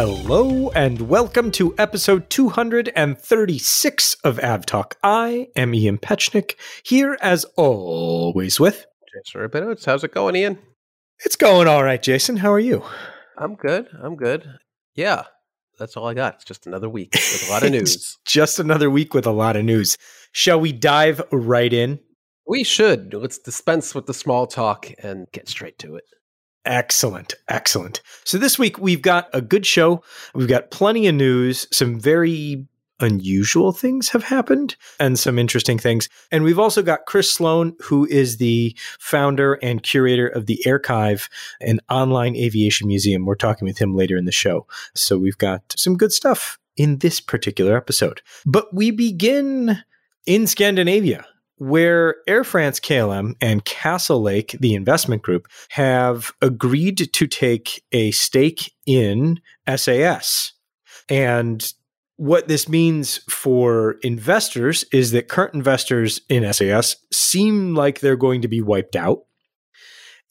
Hello and welcome to episode 236 of AvTalk. I am Ian Petchenik, here as always with Jason Rabinowitz. How's it going, Ian? It's going all right, Jason. How are you? I'm good. I'm good. Yeah, that's all I got. It's just another week with a lot of news. just another week with a lot of news. Shall we dive right in? We should. Let's dispense with the small talk and get straight to it. Excellent. Excellent. So this week we've got a good show. We've got plenty of news, some very unusual things have happened and some interesting things. And we've also got Chris Sloan, who is the founder and curator of the Airchive, an online aviation museum. We're talking with him later in the show. So we've got some good stuff in this particular episode. But we begin in Scandinavia where Air France KLM and Castlelake, the investment group, have agreed to take a stake in SAS. And what this means for investors is that current investors in SAS seem like they're going to be wiped out.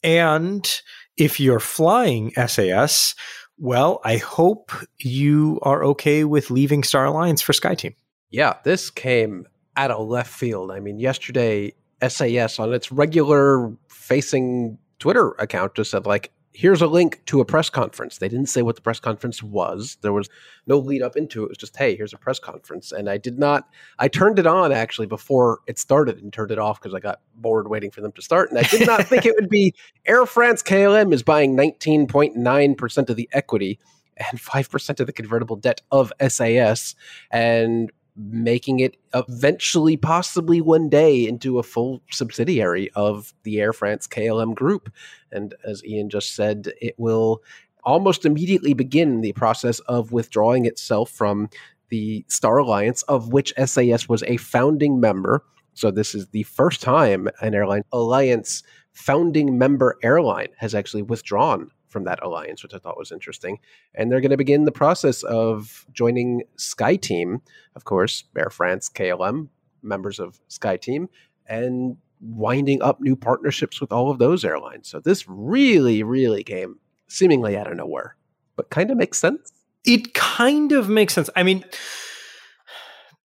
And if you're flying SAS, well, I hope you are okay with leaving Star Alliance for SkyTeam. Yeah, this came out of left field. I mean, yesterday SAS on its regular facing Twitter account just said like, here's a link to a press conference. They didn't say what the press conference was. There was no lead up into it. It was just, hey, here's a press conference. And I did not, I turned it on actually before it started and turned it off because I got bored waiting for them to start. And I did not think it would be Air France KLM is buying 19.9% of the equity and 5% of the convertible debt of SAS. And making it eventually, possibly one day, into a full subsidiary of the Air France KLM group. And as Ian just said, it will almost immediately begin the process of withdrawing itself from the Star Alliance, of which SAS was a founding member. So, this is the first time an airline alliance founding member airline has actually withdrawn from that alliance, which I thought was interesting. And they're going to begin the process of joining SkyTeam, of course, Air France, KLM, members of SkyTeam, and winding up new partnerships with all of those airlines. So this really, really came seemingly out of nowhere, but kind of makes sense. It kind of makes sense. I mean,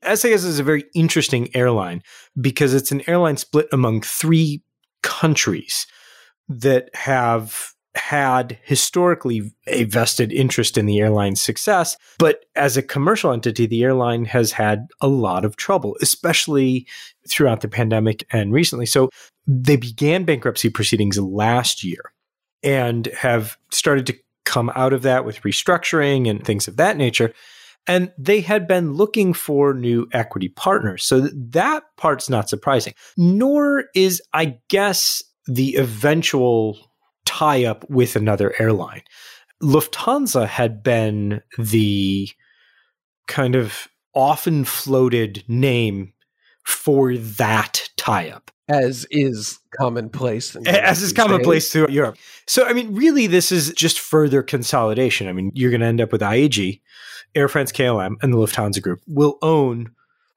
SAS is a very interesting airline because it's an airline split among three countries that have had historically a vested interest in the airline's success. But as a commercial entity, the airline has had a lot of trouble, especially throughout the pandemic and recently. So they began bankruptcy proceedings last year and have started to come out of that with restructuring and things of that nature. And they had been looking for new equity partners. So that part's not surprising, nor is, I guess, the eventual tie up with another airline. Lufthansa had been the kind of often floated name for that tie up. As is commonplace. As is commonplace throughout Europe. So, I mean, really, this is just further consolidation. I mean, you're going to end up with IAG, Air France KLM, and the Lufthansa Group will own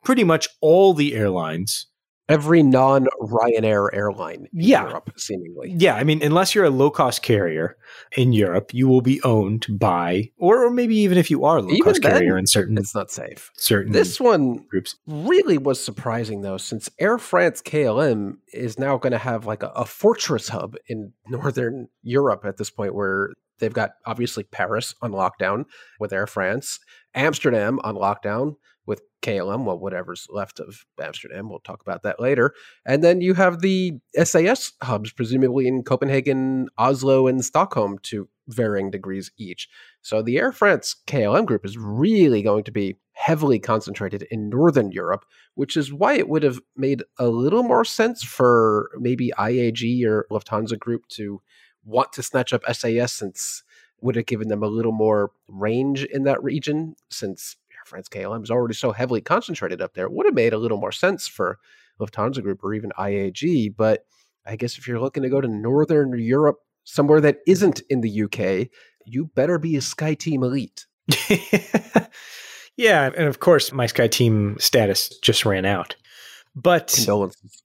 pretty much all the airlines every non Ryanair airline yeah. Europe, seemingly. Yeah, I mean, unless you're a low cost carrier in Europe, you will be owned by, or, or maybe even if you are a low cost carrier in certain, it's not safe. Certain this one groups really was surprising though, since Air France KLM is now going to have like a, a fortress hub in northern Europe at this point, where they've got obviously Paris on lockdown with Air France, Amsterdam on lockdown with KLM, well, whatever's left of Amsterdam. We'll talk about that later. And then you have the SAS hubs, presumably in Copenhagen, Oslo, and Stockholm to varying degrees each. So the Air France KLM group is really going to be heavily concentrated in Northern Europe, which is why it would have made a little more sense for maybe IAG or Lufthansa Group to want to snatch up SAS since would have given them a little more range in that region since France KLM is already so heavily concentrated up there. It would have made a little more sense for Lufthansa Group or even IAG. But I guess if you're looking to go to Northern Europe, somewhere that isn't in the UK, you better be a SkyTeam elite. yeah, and of course, my SkyTeam status just ran out. But.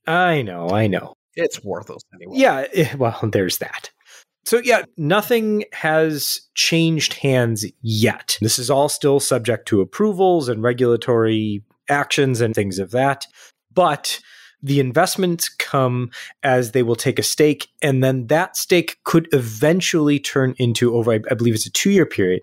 I know, I know. It's worthless anyway. Yeah, eh, well, there's that. So, yeah, nothing has changed hands yet. This is all still subject to approvals and regulatory actions and things of that. But the investments come as they will take a stake, and then that stake could eventually turn into, over, I believe it's a two year period,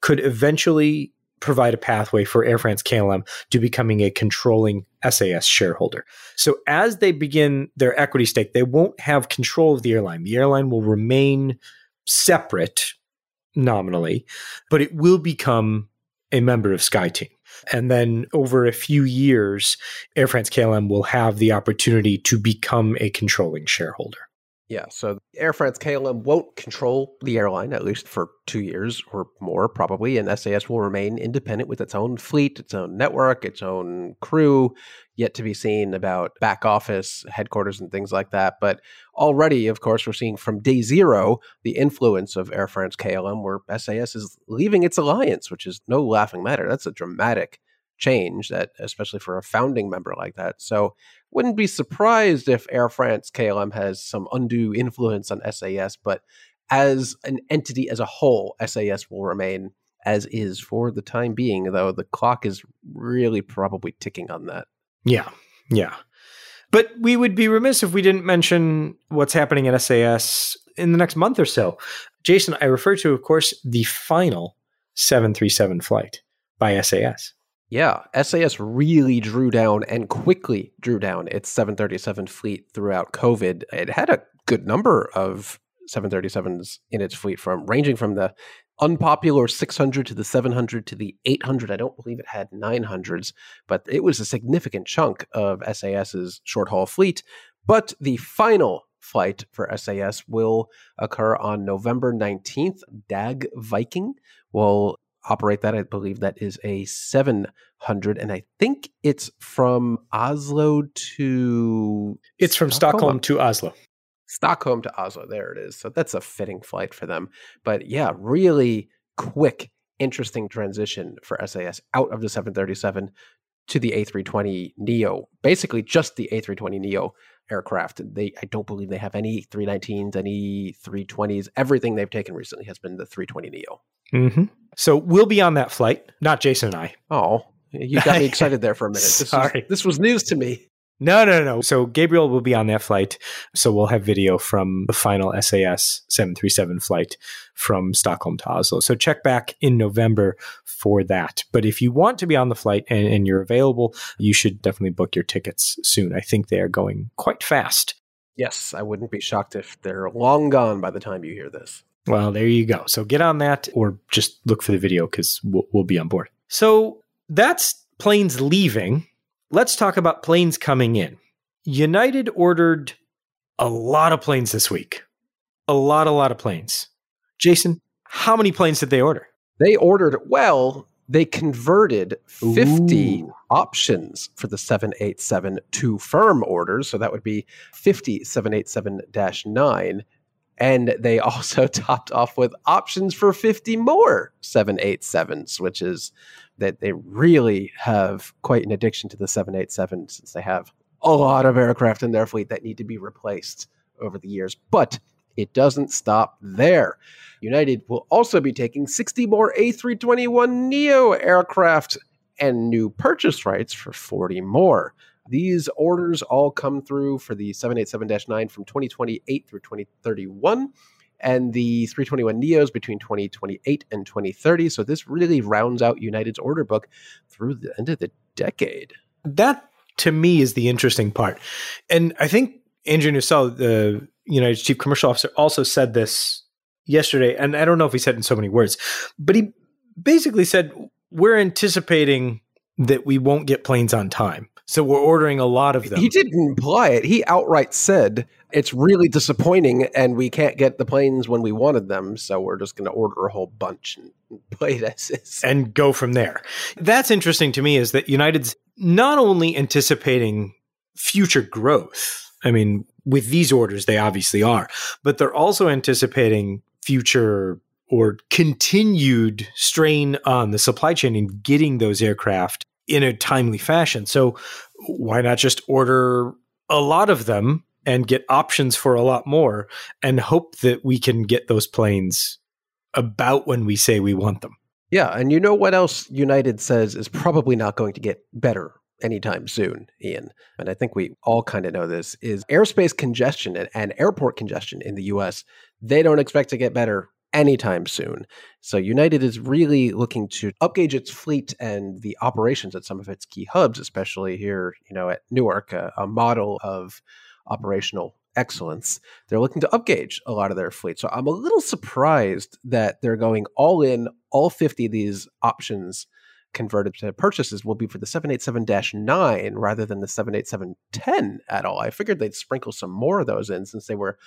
could eventually provide a pathway for Air France KLM to becoming a controlling SAS shareholder. So as they begin their equity stake, they won't have control of the airline. The airline will remain separate nominally, but it will become a member of SkyTeam. And then over a few years, Air France KLM will have the opportunity to become a controlling shareholder. Yeah, so Air France KLM won't control the airline, at least for two years or more, probably, and SAS will remain independent with its own fleet, its own network, its own crew, yet to be seen about back office, headquarters, and things like that. But already, of course, we're seeing from day zero the influence of Air France KLM, where SAS is leaving its alliance, which is no laughing matter. That's a dramatic change that especially for a founding member like that. So wouldn't be surprised if air france klm has some undue influence on sas but as an entity as a whole sas will remain as is for the time being though the clock is really probably ticking on that. Yeah yeah. But we would be remiss if we didn't mention what's happening at sas in the next month or so. Jason i refer to of course the final 737 flight by sas yeah, SAS really drew down and quickly drew down its 737 fleet throughout COVID. It had a good number of 737s in its fleet from ranging from the unpopular 600 to the 700 to the 800. I don't believe it had 900s, but it was a significant chunk of SAS's short haul fleet. But the final flight for SAS will occur on November 19th. DAG Viking will operate that. I believe that is a 700, and I think it's from Oslo to. It's from Stockholm, Stockholm to Oslo. Stockholm to Oslo. There it is. So that's a fitting flight for them. But yeah, really quick, interesting transition for SAS out of the 737 to the A320 Neo. Basically, just the A320 Neo aircraft. They, I don't believe they have any 319s, any 320s. Everything they've taken recently has been the 320 Neo. Mm-hmm. So we'll be on that flight, not Jason and I. Oh, you got me excited there for a minute. This Sorry. Was, this was news to me. No, no, no. So Gabriel will be on that flight. So we'll have video from the final SAS 737 flight from Stockholm to Oslo. So check back in November for that. But if you want to be on the flight and, and you're available, you should definitely book your tickets soon. I think they are going quite fast. Yes, I wouldn't be shocked if they're long gone by the time you hear this. Well, there you go. So get on that or just look for the video because we'll, we'll be on board. So that's planes leaving. Let's talk about planes coming in. United ordered a lot of planes this week. A lot, a lot of planes. Jason, how many planes did they order? They ordered, well, they converted 50 Ooh. options for the 787 to firm orders. So that would be 50 787 9 and they also topped off with options for 50 more 787s, which is that they really have quite an addiction to the 787 since they have a lot of aircraft in their fleet that need to be replaced over the years. But it doesn't stop there. United will also be taking 60 more A321 Neo aircraft and new purchase rights for 40 more. These orders all come through for the 787 9 from 2028 through 2031 and the 321 Neos between 2028 and 2030. So this really rounds out United's order book through the end of the decade. That to me is the interesting part. And I think Andrew Nocella, the United's chief commercial officer, also said this yesterday. And I don't know if he said it in so many words, but he basically said, We're anticipating that we won't get planes on time. So we're ordering a lot of them. He didn't imply it. He outright said it's really disappointing and we can't get the planes when we wanted them. So we're just going to order a whole bunch and play it as is. And go from there. That's interesting to me is that United's not only anticipating future growth. I mean, with these orders, they obviously are, but they're also anticipating future or continued strain on the supply chain in getting those aircraft in a timely fashion. So why not just order a lot of them and get options for a lot more and hope that we can get those planes about when we say we want them. Yeah, and you know what else United says is probably not going to get better anytime soon, Ian. And I think we all kind of know this is airspace congestion and, and, airport congestion in the US. They don't expect to get better anytime soon. So United is really looking to upgauge its fleet and the operations at some of its key hubs, especially here, you know, at Newark, a, a model of operational excellence. They're looking to upgauge a lot of their fleet. So I'm a little surprised that they're going all in. All 50 of these options converted to purchases will be for the 787-9 rather than the 787-10 at all. I figured they'd sprinkle some more of those in since they were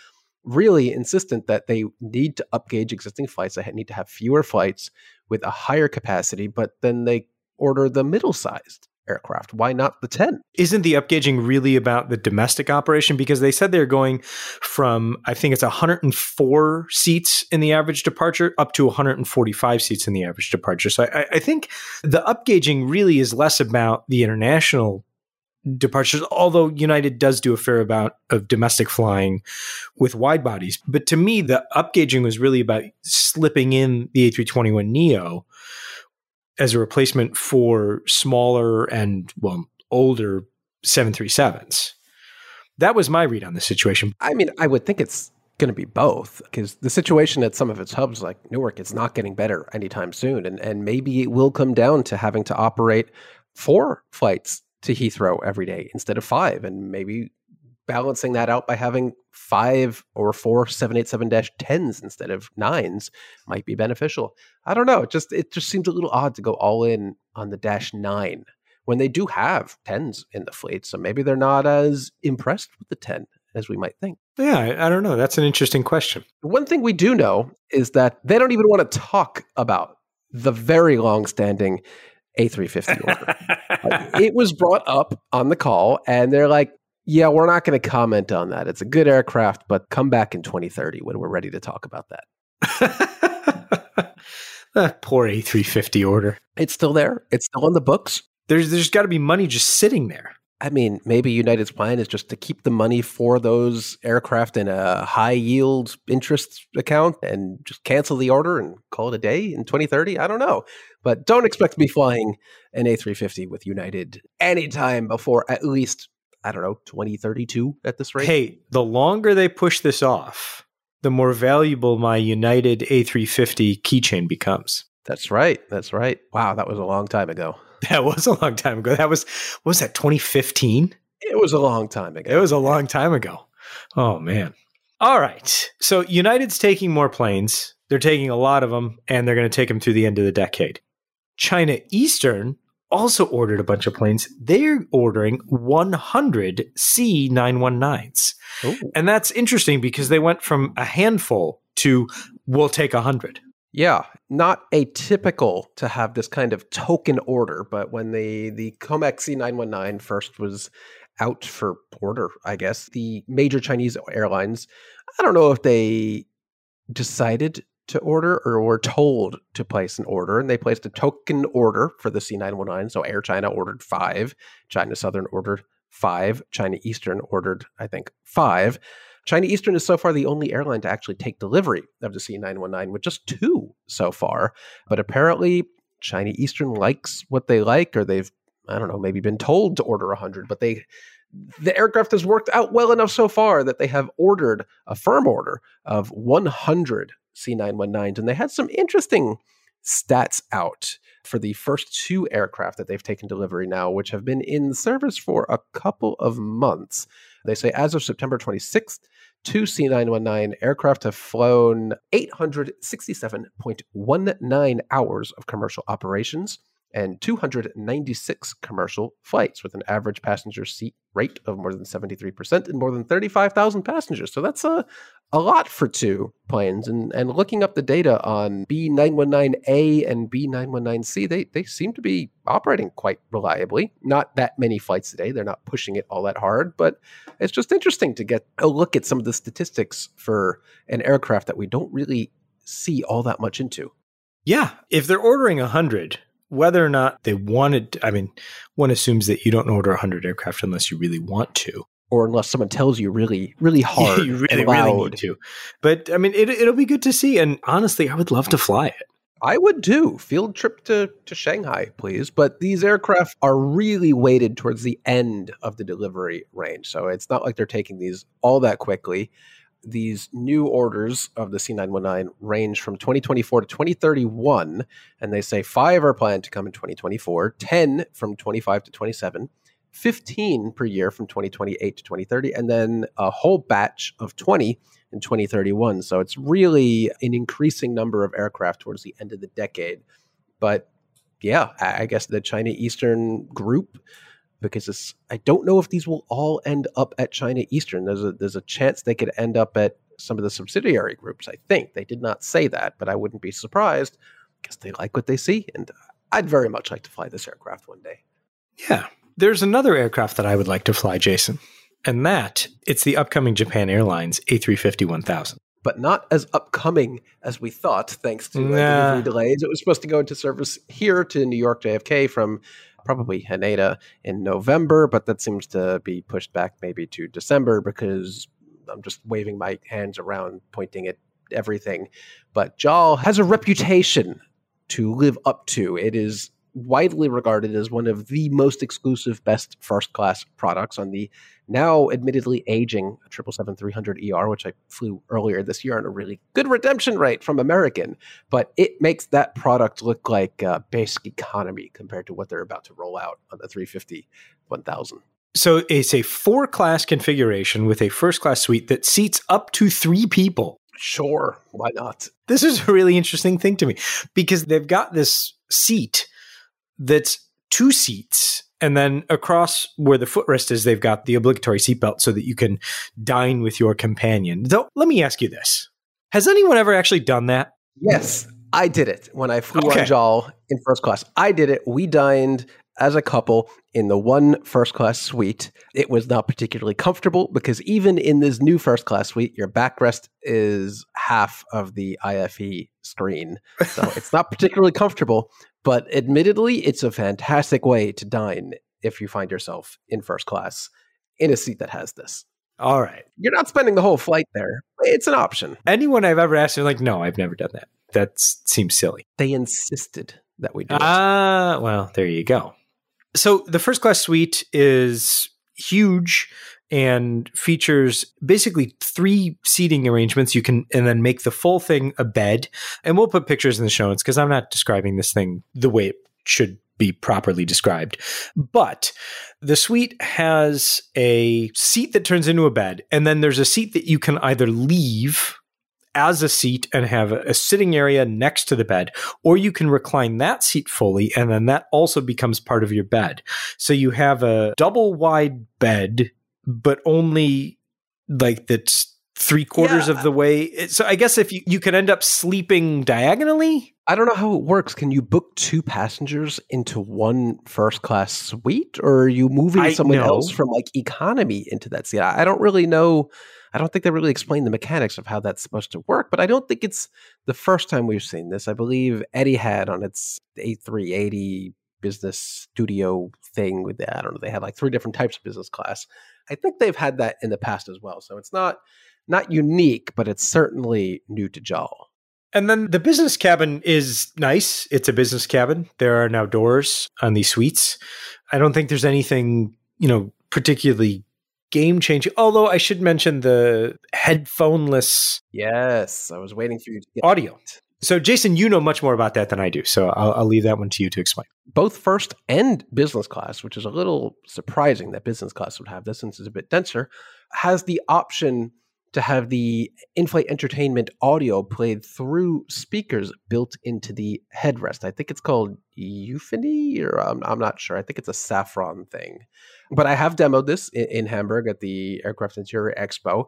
really insistent that they need to upgauge existing flights. They need to have fewer flights with a higher capacity, but then they order the middle-sized aircraft. Why not the 10? Isn't the upgauging really about the domestic operation? Because they said they're going from, I think it's 104 seats in the average departure up to 145 seats in the average departure. So I, I think the upgauging really is less about the international departures, although United does do a fair amount of domestic flying with wide bodies. But to me, the upgauging was really about slipping in the A321neo as a replacement for smaller and well older 737s. That was my read on the situation. I mean, I would think it's going to be both because the situation at some of its hubs like Newark is not getting better anytime soon and and maybe it will come down to having to operate four flights to Heathrow every day instead of five and maybe balancing that out by having five or four 787-10s instead of nines might be beneficial. I don't know. It just it just seems a little odd to go all in on the dash nine when they do have tens in the fleet. So maybe they're not as impressed with the 10 as we might think. Yeah, I, I don't know. That's an interesting question. One thing we do know is that they don't even want to talk about the very long standing A350 order. it was brought up on the call, and they're like, yeah, we're not going to comment on that. It's a good aircraft, but come back in 2030 when we're ready to talk about that. that poor A350 order. It's still there. It's still on the books. There's there's got to be money just sitting there. I mean, maybe United's plan is just to keep the money for those aircraft in a high yield interest account and just cancel the order and call it a day in 2030. I don't know. But don't expect to be flying an A350 with United anytime before at least I don't know, 2032 at this rate. Hey, the longer they push this off, the more valuable my United A350 keychain becomes. That's right. That's right. Wow, that was a long time ago. That was a long time ago. That was was that 2015? It was a long time ago. It was a long time ago. Oh man. All right. So United's taking more planes. They're taking a lot of them and they're going to take them through the end of the decade. China Eastern also ordered a bunch of planes. They're ordering 100 C919s. And that's interesting because they went from a handful to we'll take 100. Yeah, not atypical to have this kind of token order, but when the the Comac C919 first was out for order, I guess, the major Chinese airlines, I don't know if they decided to order or were told to place an order, and they placed a token order for the C919. So Air China ordered five, China Southern ordered five, China Eastern ordered, I think, five. China Eastern is so far the only airline to actually take delivery of the C919 with just two so far. But apparently, China Eastern likes what they like, or they've, I don't know, maybe been told to order 100, but they the aircraft has worked out well enough so far that they have ordered a firm order of 100 C919s. And they had some interesting stats out for the first two aircraft that they've taken delivery now, which have been in service for a couple of months. They say as of September 26th, two C919 aircraft have flown 867.19 hours of commercial operations and 296 commercial flights with an average passenger seat rate of more than 73% and more than 35,000 passengers. So that's a, a lot for two planes. And, and looking up the data on B919A and B919C, they, they seem to be operating quite reliably. Not that many flights a day. They're not pushing it all that hard, but it's just interesting to get a look at some of the statistics for an aircraft that we don't really see all that much into. Yeah. If they're ordering 100, whether or not they wanted, I mean, one assumes that you don't order 100 aircraft unless you really want to. or unless someone tells you really, really hard you really, and loud. really need to. But I mean, it, it'll be good to see. And honestly, I would love to fly it. I would too. Field trip to, to Shanghai, please. But these aircraft are really weighted towards the end of the delivery range. So it's not like they're taking these all that quickly. These new orders of the C919 range from 2024 to 2031. And they say five are planned to come in 2024, 10 from 25 to 27, 15 per year from 2028 to 2030, and then a whole batch of 20 in 2031. So it's really an increasing number of aircraft towards the end of the decade. But yeah, I guess the China Eastern group, because I don't know if these will all end up at China Eastern. There's a there's a chance they could end up at some of the subsidiary groups. I think they did not say that, but I wouldn't be surprised because they like what they see, and I'd very much like to fly this aircraft one day. Yeah, there's another aircraft that I would like to fly, Jason. And that, it's the upcoming Japan Airlines A350 1000. But not as upcoming as we thought, thanks to nah. delivery delays. It was supposed to go into service here to New York JFK from probably Haneda in November, but that seems to be pushed back maybe to December because I'm just waving my hands around, pointing at everything. But JAL has a reputation to live up to. It is widely regarded as one of the most exclusive best first class products on the now admittedly aging 777-300 ER, which I flew earlier this year on a really good redemption rate from American. But it makes that product look like uh, basic economy compared to what they're about to roll out on the 350 1000. So it's a four class configuration with a first class suite that seats up to three people. Sure, why not? This is a really interesting thing to me because they've got this seat that's two seats. And then across where the footrest is, they've got the obligatory seatbelt so that you can dine with your companion. Though, let me ask you this Has anyone ever actually done that? Yes, I did it when I flew okay. on JAL in first class. I did it. We dined as a couple in the one first class suite. It was not particularly comfortable because even in this new first class suite, your backrest is half of the IFE screen. So it's not particularly comfortable. But admittedly, it's a fantastic way to dine if you find yourself in first class in a seat that has this. All right. You're not spending the whole flight there. It's an option. Anyone I've ever asked, they're like, no, I've never done that. That seems silly. They insisted that we do Ah, uh, well, there you go. So the first class suite is huge and features basically three seating arrangements. You can and then make the full thing a bed. And we'll put pictures in the show notes because I'm not describing this thing the way it should be properly described. But the suite has a seat that turns into a bed, and then there's a seat that you can either leave as a seat and have a, sitting area next to the bed, or you can recline that seat fully, and then that also becomes part of your bed. So you have a double wide bed but only like that's three quarters yeah. of the way. So I guess if you, you could end up sleeping diagonally. I don't know how it works. Can you book two passengers into one first class suite, or are you moving I someone know. else from like economy into that seat? I don't really know. I don't think they really explain the mechanics of how that's supposed to work, but I don't think it's the first time we've seen this. I believe Etihad on its A380 business studio thing with that. I don't know. They had like three different types of business class. I think they've had that in the past as well. So it's not not unique, but it's certainly new to JAL. And then the business cabin is nice. It's a business cabin. There are now doors on these suites. I don't think there's anything, you know, particularly game changing. Although I should mention the headphoneless. Yes, I was waiting for you to get audio. That. So, Jason, you know much more about that than I do. So, I'll, I'll, leave that one to you to explain. Both first and business class, which is a little surprising that business class would have this since it's a bit denser, has the option to have the in flight entertainment audio played through speakers built into the headrest. I think it's called Euphony, or I'm, I'm not sure. I think it's a Safran thing. But I have demoed this in, in Hamburg at the Aircraft Interior Expo.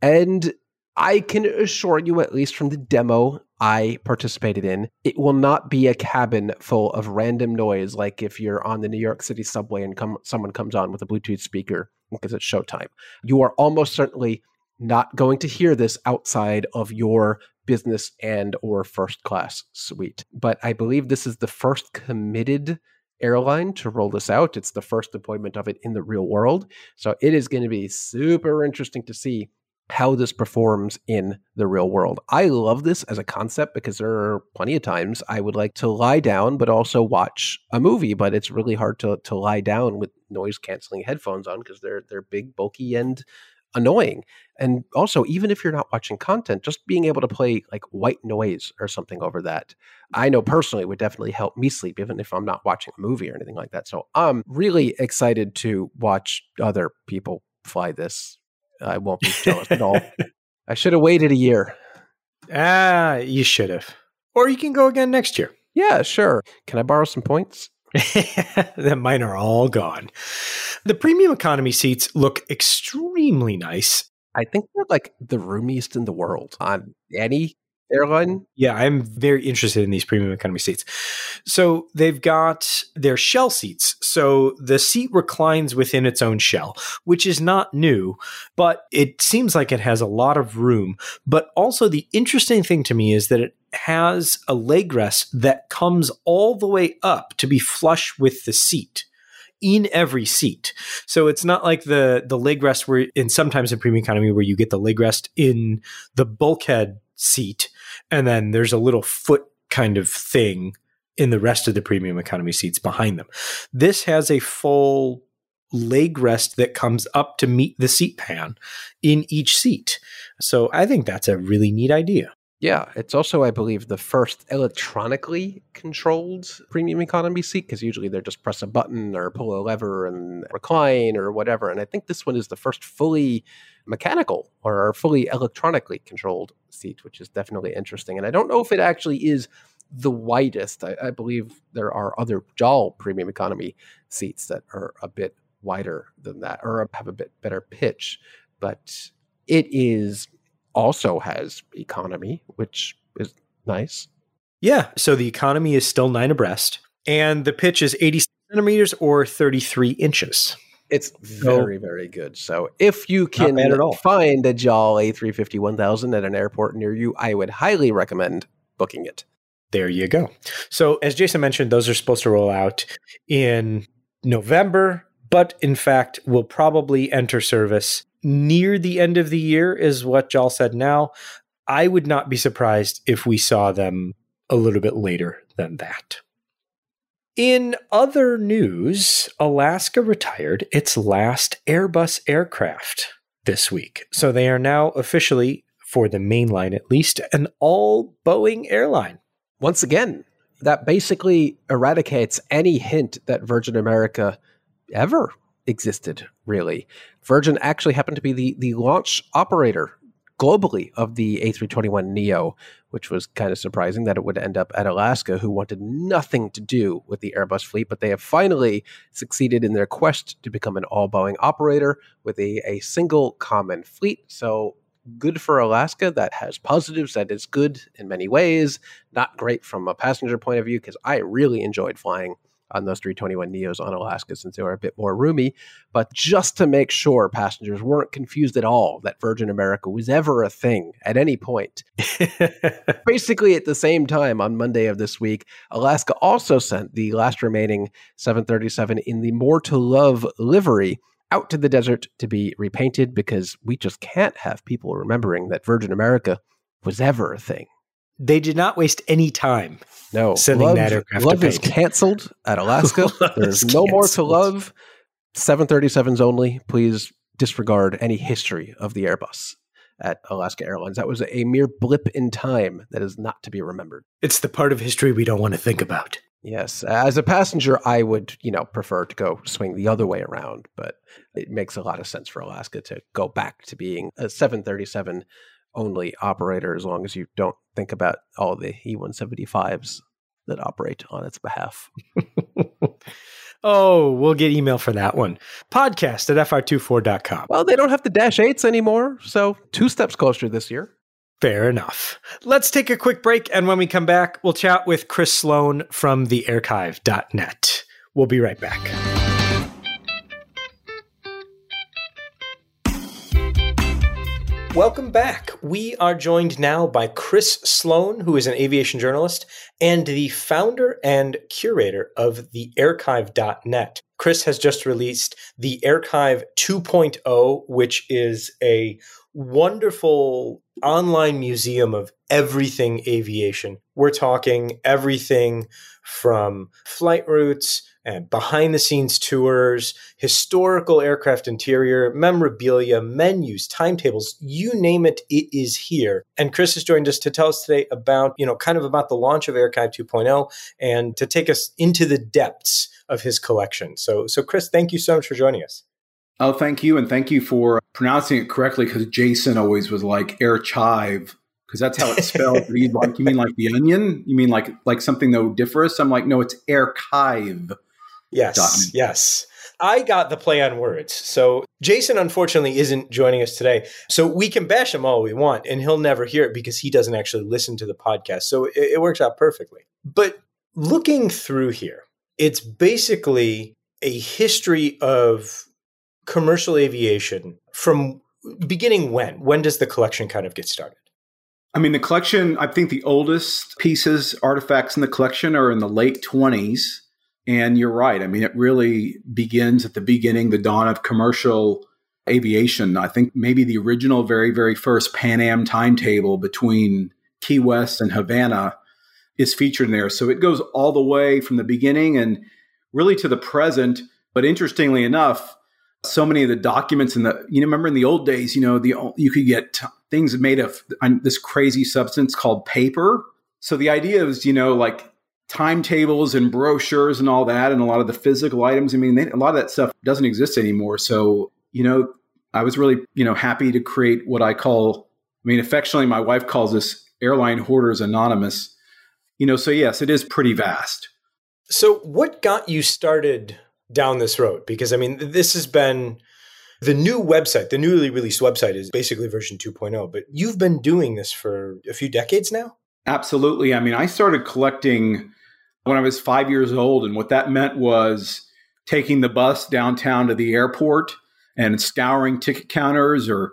And I can assure you, at least from the demo I participated in, it will not be a cabin full of random noise like if you're on the New York City subway and come, someone comes on with a Bluetooth speaker because it's showtime. You are almost certainly not going to hear this outside of your business and or first class suite. But I believe this is the first committed airline to roll this out. It's the first deployment of it in the real world. So it is going to be super interesting to see how this performs in the real world. I love this as a concept because there are plenty of times I would like to lie down but also watch a movie, but it's really hard to to lie down with noise canceling headphones on because they're they're big, bulky and annoying. And also, even if you're not watching content, just being able to play like white noise or something over that, I know personally would definitely help me sleep, even if I'm not watching a movie or anything like that. So I'm really excited to watch other people fly this I won't be jealous at all. I should have waited a year. Ah, you should have. Or you can go again next year. Yeah, sure. Can I borrow some points? the mine are all gone. The premium economy seats look extremely nice. I think they're like the roomiest in the world on any airline. Yeah, I'm very interested in these premium economy seats. So they've got their shell seats. So the seat reclines within its own shell, which is not new, but it seems like it has a lot of room. But also, the interesting thing to me is that it has a leg rest that comes all the way up to be flush with the seat in every seat. So it's not like the the leg rest where in sometimes in premium economy where you get the leg rest in the bulkhead seat and then there's a little foot kind of thing in the rest of the premium economy seats behind them. This has a full leg rest that comes up to meet the seat pan in each seat. So I think that's a really neat idea. Yeah, it's also, I believe, the first electronically controlled premium economy seat because usually they're just press a button or pull a lever and recline or whatever. And I think this one is the first fully mechanical or fully electronically controlled seat, which is definitely interesting. And I don't know if it actually is the widest. I, I believe there are other JAL premium economy seats that are a bit wider than that or have a bit better pitch. But it is also has economy, which is nice. Yeah. So the economy is still nine abreast, and the pitch is 80 centimeters or 33 inches. It's very, so, very good. So if you can find a JAL A350 1000 at an airport near you, I would highly recommend booking it. There you go. So as Jason mentioned, those are supposed to roll out in November, but in fact will probably enter service near the end of the year, is what JAL said now. I would not be surprised if we saw them a little bit later than that. In other news, Alaska retired its last Airbus aircraft this week. So they are now officially, for the mainline at least, an all Boeing airline. Once again, that basically eradicates any hint that Virgin America ever existed, really. Virgin actually happened to be the, the launch operator globally of the A321 Neo, which was kind of surprising that it would end up at Alaska, who wanted nothing to do with the Airbus fleet. But they have finally succeeded in their quest to become an all Boeing operator with a, a single common fleet. So good for Alaska. That has positives. That is good in many ways. Not great from a passenger point of view because I really enjoyed flying on those 321 Neos on Alaska since they were a bit more roomy. But just to make sure passengers weren't confused at all that Virgin America was ever a thing at any point. Basically, at the same time on Monday of this week, Alaska also sent the last remaining 737 in the More to Love livery out to the desert to be repainted because we just can't have people remembering that Virgin America was ever a thing. They did not waste any time. No, sending love, that aircraft. Love is canceled at Alaska. There's no more to love. 737s only. Please disregard any history of the Airbus at Alaska Airlines. That was a mere blip in time that is not to be remembered. It's the part of history we don't want to think about. Yes, as a passenger, I would, you know, prefer to go swing the other way around, but it makes a lot of sense for Alaska to go back to being a 737 only operator as long as you don't think about all the E175s that operate on its behalf. oh, we'll get email for that one. Podcast at fr24.com. Well, they don't have the Dash 8s anymore, so two steps closer this year. Fair enough. Let's take a quick break, and when we come back, we'll chat with Chris Sloan from theAirchive.net. We'll be right back. Welcome back. We are joined now by Chris Sloan, who is an aviation journalist and the founder and curator of the airchive.net. Chris has just released the Airchive 2.0, which is a wonderful online museum of everything aviation. We're talking everything from flight routes and behind the scenes tours, historical aircraft interior, memorabilia, menus, timetables, you name it, it is here. And Chris has joined us to tell us today about, you know, kind of about the launch of Airchive 2.0 and to take us into the depths of his collection. So, so Chris, thank you so much for joining us. Oh, thank you. And thank you for pronouncing it correctly because Jason always was like Airchive because that's how it's spelled. Like, you mean like the onion? You mean like like something odoriferous? I'm like, no, it's Airchive. Yes, yes. I got the play on words. So Jason unfortunately isn't joining us today. So we can bash him all we want and he'll never hear it because he doesn't actually listen to the podcast. So it, it works out perfectly. But looking through here, it's basically a history of commercial aviation from beginning when? When does the collection kind of get started? I mean, the collection, I think the oldest pieces, artifacts in the collection are in the late 20s. And you're right. I mean, it really begins at the beginning, the dawn of commercial aviation. I think maybe the original, very, very first Pan Am timetable between Key West and Havana is featured in there. So it goes all the way from the beginning and really to the present. But interestingly enough, so many of the documents in the you know remember in the old days you know the you could get t- things made of this crazy substance called paper so the idea is you know like timetables and brochures and all that and a lot of the physical items. I mean they, a lot of that stuff doesn't exist anymore. So you know i was really you know happy to create what i call i mean affectionately my wife calls this airline hoarders anonymous. You know so yes it is pretty vast. So what got you started down this road? Because i mean this has been the new website the newly released website is basically version 2.0 but you've been doing this for a few decades now? Absolutely. I mean i started collecting when I was five years old. And what that meant was taking the bus downtown to the airport and scouring ticket counters or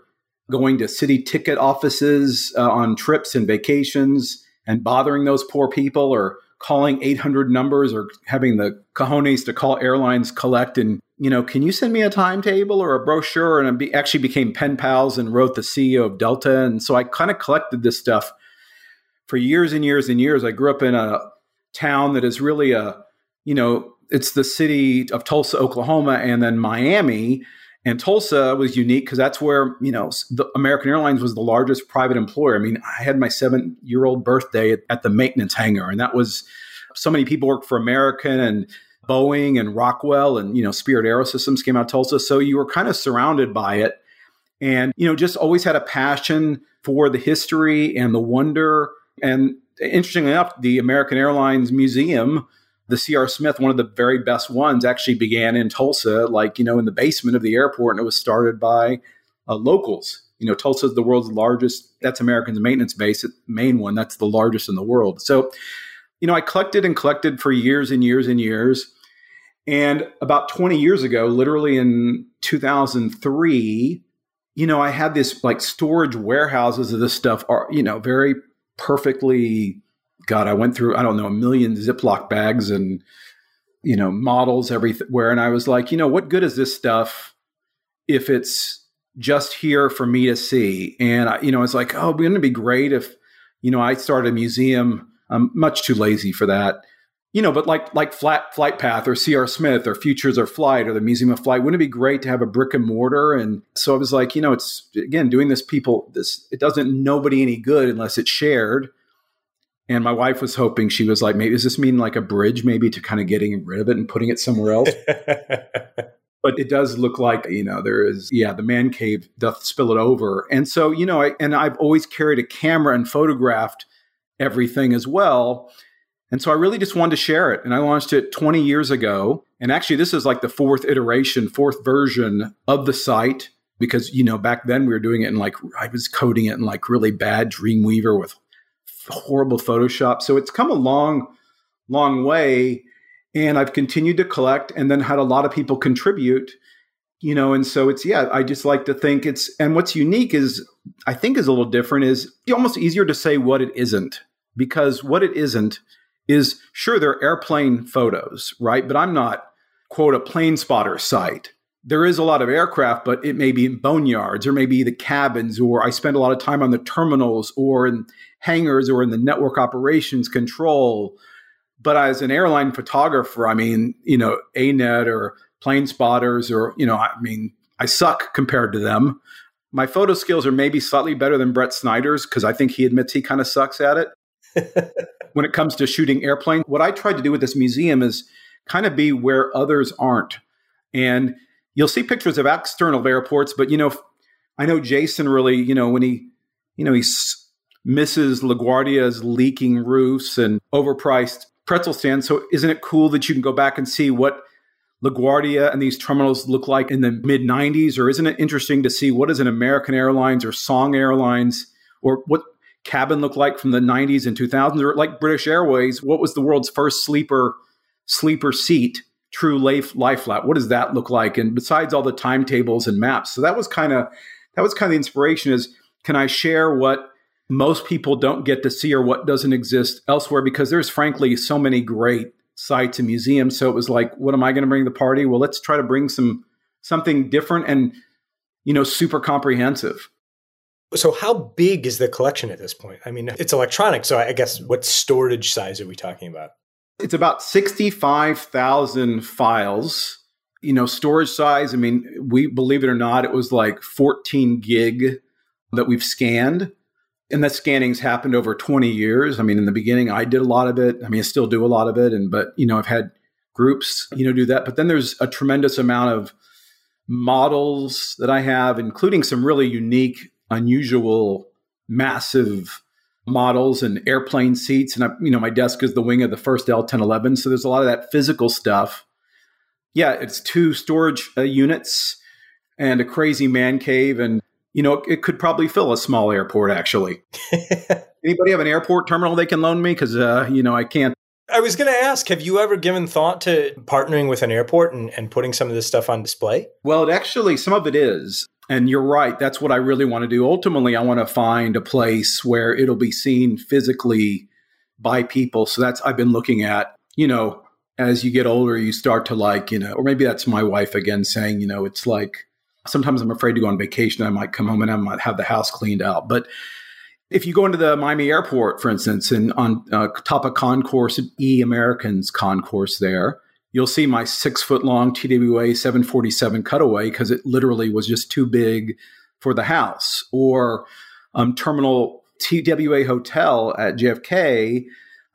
going to city ticket offices uh, on trips and vacations and bothering those poor people or calling 800 numbers or having the cojones to call airlines collect and you know can you send me a timetable or a brochure and I be, actually became pen pals and wrote the ceo of delta and so i kind of collected this stuff for years and years and years i grew up in a town that is really a, you know, it's the city of Tulsa, Oklahoma, and then Miami. And Tulsa was unique because that's where, you know, the American Airlines was the largest private employer. I mean, I had my seven year old birthday at, at, the maintenance hangar, and that was so many people worked for American and Boeing and Rockwell and, you know, Spirit Aerosystems came out of Tulsa. So you were kind of surrounded by it. And, you know, just always had a passion for the history and the wonder. And interestingly enough, the American Airlines Museum, the C.R. Smith, one of the very best ones, actually began in Tulsa, like, you know, in the basement of the airport. And it was started by uh, locals. You know, Tulsa is the world's largest, that's American's maintenance base, main one. That's the largest in the world. So, you know, I collected and collected for years and years and years. And about 20 years ago, literally in 2003, you know, I had this like storage warehouses of this stuff are, you know, very perfectly god i went through i don't know a million ziploc bags and you know models everywhere. And i was like you know what good is this stuff if it's just here for me to see? And I, you know it's like oh wouldn't it be great if you know i started a museum? I'm much too lazy for that you know, but like like Flat Flight Path or C.R. Smith or Futures or Flight or the Museum of Flight, wouldn't it be great to have a brick and mortar? And so I was like, you know, it's again doing this. People, this it doesn't nobody any good unless it's shared. And my wife was hoping she was like, maybe does this mean like a bridge, maybe to kind of getting rid of it and putting it somewhere else? but it does look like you know there is yeah the man cave doth spill it over and so you know I, and i've always carried a camera and photographed everything as well and so I really just wanted to share it. And I launched it 20 years ago. And actually, this is like the fourth iteration, fourth version of the site because, you know, back then we were doing it in like, I was coding it in like really bad Dreamweaver with horrible Photoshop. So it's come a long, long way. And I've continued to collect and then had a lot of people contribute, you know. And so it's, yeah, I just like to think it's, and what's unique is I think is a little different is almost easier to say what it isn't because what it isn't is sure they're airplane photos, right? But I'm not quote a plane spotter site. There is a lot of aircraft, but it may be in boneyards or maybe the cabins, or I spend a lot of time on the terminals or in hangars or in the network operations control. But as an airline photographer, I mean, you know, ANET or plane spotters, or, you know, I mean, I suck compared to them. My photo skills are maybe slightly better than Brett Snyder's because I think he admits he kind of sucks at it. when it comes to shooting airplanes. what I tried to do with this museum is kind of be where others aren't. And you'll see pictures of external airports, but you know, I know Jason really, you know, when he, you know, he misses LaGuardia's leaking roofs and overpriced pretzel stands. So isn't it cool that you can go back and see what LaGuardia and these terminals look like in the mid 90s? Or isn't it interesting to see what is an American Airlines or Song Airlines or what cabin look like from the 90s and 2000s? Or like British Airways, what was the world's first sleeper sleeper seat? True life, lie flat. What does that look like? And besides all the timetables and maps, so that was kind of that was kind of the inspiration. Is can I share what most people don't get to see or what doesn't exist elsewhere? Because there's frankly so many great sites and museums. So it was like, what am I going to bring to the party? Well, let's try to bring some something different and you know super comprehensive. So how big is the collection at this point? I mean, it's electronic, so I guess what storage size are we talking about? It's about 65,000 files. You know, storage size, I mean, we believe it or not, it was like 14 gig that we've scanned and that scanning's happened over 20 years. I mean, in the beginning, I did a lot of it. I mean, I still do a lot of it. And, but, you know, I've had groups, you know, do that. But then there's a tremendous amount of models that I have, including some really unique, unusual, massive models and airplane seats. And, I, you know, my desk is the wing of the first L1011. So there's a lot of that physical stuff. Yeah, it's two storage uh, units and a crazy man cave and you know, it could probably fill a small airport actually. Anybody have an airport terminal they can loan me? Because, uh, you know, I can't. I was going to ask, have you ever given thought to partnering with an airport and, and putting some of this stuff on display? Well, it actually, some of it is. And you're right. That's what I really want to do. Ultimately, I want to find a place where it'll be seen physically by people. So that's, I've been looking at, you know, as you get older, you start to like, you know, or maybe that's my wife again saying, you know, it's like, Sometimes I'm afraid to go on vacation. I might come home and I might have the house cleaned out. But if you go into the Miami airport, for instance, and on uh, top of concourse, E Americans concourse there, you'll see my six foot long TWA 747 cutaway because it literally was just too big for the house. Or um, Terminal TWA Hotel at JFK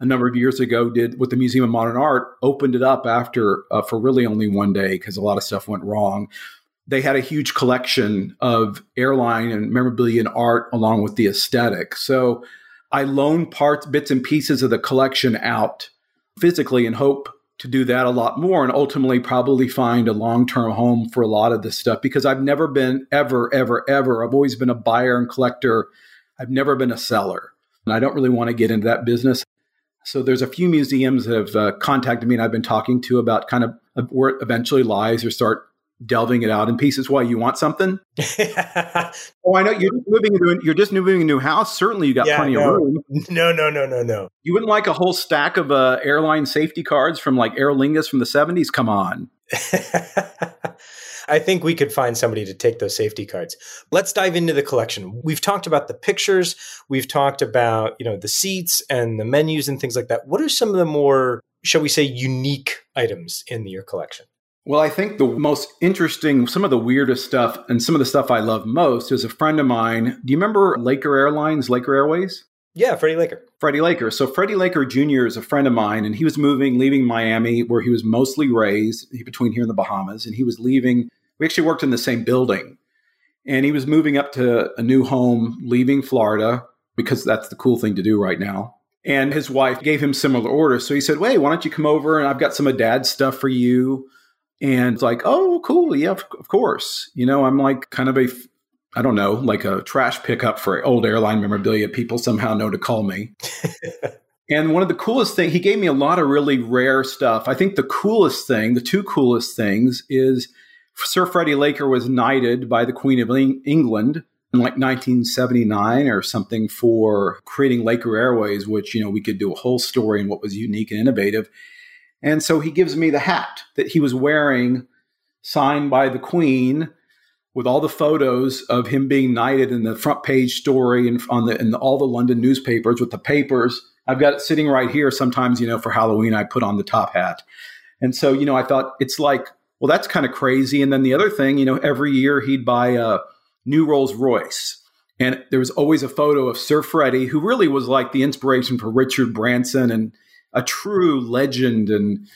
a number of years ago did with the Museum of Modern Art, opened it up after uh, for really only one day because a lot of stuff went wrong they had a huge collection of airline and memorabilia and art along with the aesthetic. So I loan parts, bits and pieces of the collection out physically and hope to do that a lot more and ultimately probably find a long-term home for a lot of this stuff because I've never been ever ever ever I've always been a buyer and collector. I've never been a seller. And I don't really want to get into that business. So there's a few museums that have uh, contacted me and I've been talking to about kind of where it eventually lies or start delving it out in pieces. Why you want something? oh, I know you're just moving into you're just moving a new house. Certainly, you got yeah, plenty no. of room. No, no, no, no, no. You wouldn't like a whole stack of uh, airline safety cards from like Aer Lingus from the '70s? Come on. I think we could find somebody to take those safety cards. Let's dive into the collection. We've talked about the pictures, we've talked about, you know, the seats and the menus and things like that. What are some of the more, shall we say, unique items in your collection? Well, I think the most interesting, some of the weirdest stuff, and some of the stuff I love most is a friend of mine. Do you remember Laker Airlines, Laker Airways? Yeah, Freddie Laker. Freddie Laker. So Freddie Laker Jr. is a friend of mine, and he was moving, leaving Miami, where he was mostly raised, between here and the Bahamas, and he was leaving. We actually worked in the same building, and he was moving up to a new home, leaving Florida because that's the cool thing to do right now. And his wife gave him similar orders, so he said, "Wait, why don't you come over and I've got some of Dad's stuff for you." And it's like, oh, cool. Yeah, of, of course. You know, I'm like kind of a, I don't know, like a trash pickup for old airline memorabilia. People somehow know to call me. and one of the coolest things, he gave me a lot of really rare stuff. I think the coolest thing, the two coolest things is Sir Freddie Laker was knighted by the Queen of England in like 1979 or something for creating Laker Airways, which, you know, we could do a whole story on what was unique and innovative. And so he gives me the hat that he was wearing, signed by the Queen, with all the photos of him being knighted in the front page story and on the in all the London newspapers with the papers. I've got it sitting right here. Sometimes, you know, for Halloween, I put on the top hat. And so, you know, I thought it's like, well, that's kind of crazy. And then the other thing, you know, every year he'd buy a new Rolls Royce. And there was always a photo of Sir Freddie, who really was like the inspiration for Richard Branson and a true legend. And